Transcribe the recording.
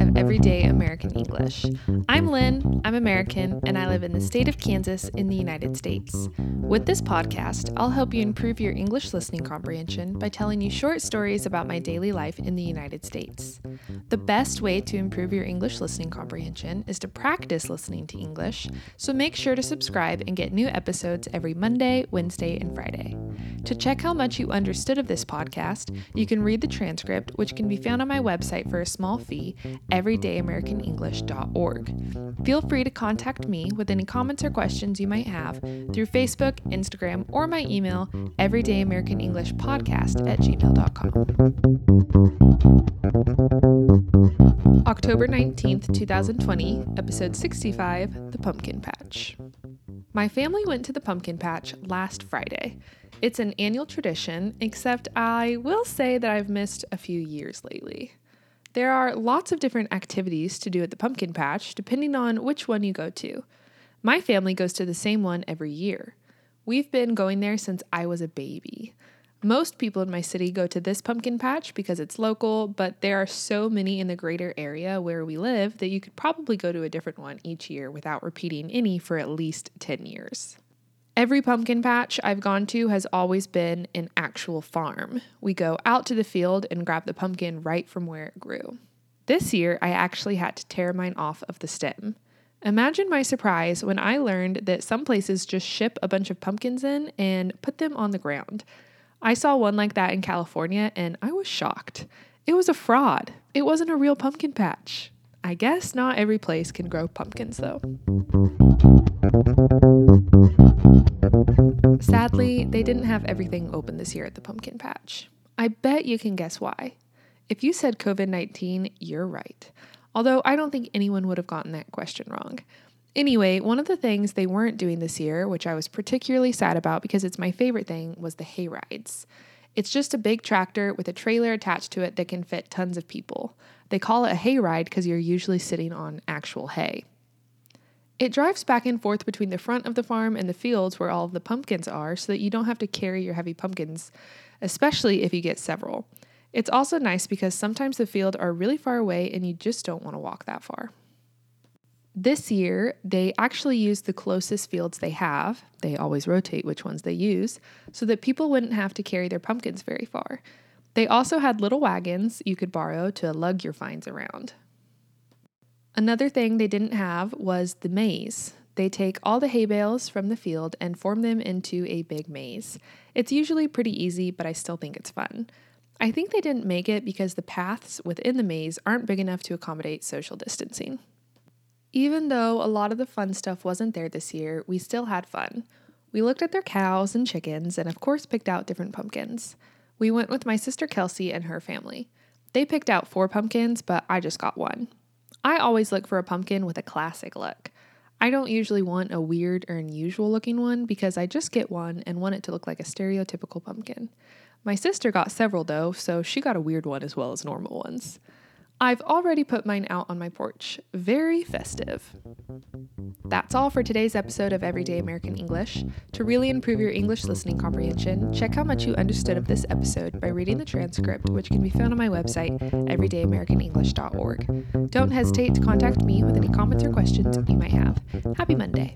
of Everyday American English. I'm Lynn, I'm American, and I live in the state of Kansas in the United States. With this podcast, I'll help you improve your English listening comprehension by telling you short stories about my daily life in the United States. The best way to improve your English listening comprehension is to practice listening to English, so make sure to subscribe and get new episodes every Monday, Wednesday, and Friday. To check how much you understood of this podcast, you can read the transcript, which can be found on my website for a small fee, everydayamericanenglish.org. Feel free to contact me with any comments or questions you might have through Facebook, Instagram, or my email, everydayamericanenglishpodcast at gmail.com. October 19th, 2020, episode 65 The Pumpkin Patch. My family went to the pumpkin patch last Friday. It's an annual tradition, except I will say that I've missed a few years lately. There are lots of different activities to do at the pumpkin patch, depending on which one you go to. My family goes to the same one every year. We've been going there since I was a baby. Most people in my city go to this pumpkin patch because it's local, but there are so many in the greater area where we live that you could probably go to a different one each year without repeating any for at least 10 years. Every pumpkin patch I've gone to has always been an actual farm. We go out to the field and grab the pumpkin right from where it grew. This year, I actually had to tear mine off of the stem. Imagine my surprise when I learned that some places just ship a bunch of pumpkins in and put them on the ground. I saw one like that in California and I was shocked. It was a fraud. It wasn't a real pumpkin patch. I guess not every place can grow pumpkins though. Sadly, they didn't have everything open this year at the pumpkin patch. I bet you can guess why. If you said COVID 19, you're right. Although I don't think anyone would have gotten that question wrong. Anyway, one of the things they weren't doing this year, which I was particularly sad about because it's my favorite thing, was the hay rides. It's just a big tractor with a trailer attached to it that can fit tons of people. They call it a hay ride because you're usually sitting on actual hay. It drives back and forth between the front of the farm and the fields where all of the pumpkins are so that you don't have to carry your heavy pumpkins, especially if you get several. It's also nice because sometimes the field are really far away and you just don't want to walk that far. This year, they actually used the closest fields they have. They always rotate which ones they use so that people wouldn't have to carry their pumpkins very far. They also had little wagons you could borrow to lug your finds around. Another thing they didn't have was the maze. They take all the hay bales from the field and form them into a big maze. It's usually pretty easy, but I still think it's fun. I think they didn't make it because the paths within the maze aren't big enough to accommodate social distancing. Even though a lot of the fun stuff wasn't there this year, we still had fun. We looked at their cows and chickens and, of course, picked out different pumpkins. We went with my sister Kelsey and her family. They picked out four pumpkins, but I just got one. I always look for a pumpkin with a classic look. I don't usually want a weird or unusual looking one because I just get one and want it to look like a stereotypical pumpkin. My sister got several though, so she got a weird one as well as normal ones. I've already put mine out on my porch. Very festive. That's all for today's episode of Everyday American English. To really improve your English listening comprehension, check how much you understood of this episode by reading the transcript, which can be found on my website, everydayamericanenglish.org. Don't hesitate to contact me with any comments or questions you might have. Happy Monday.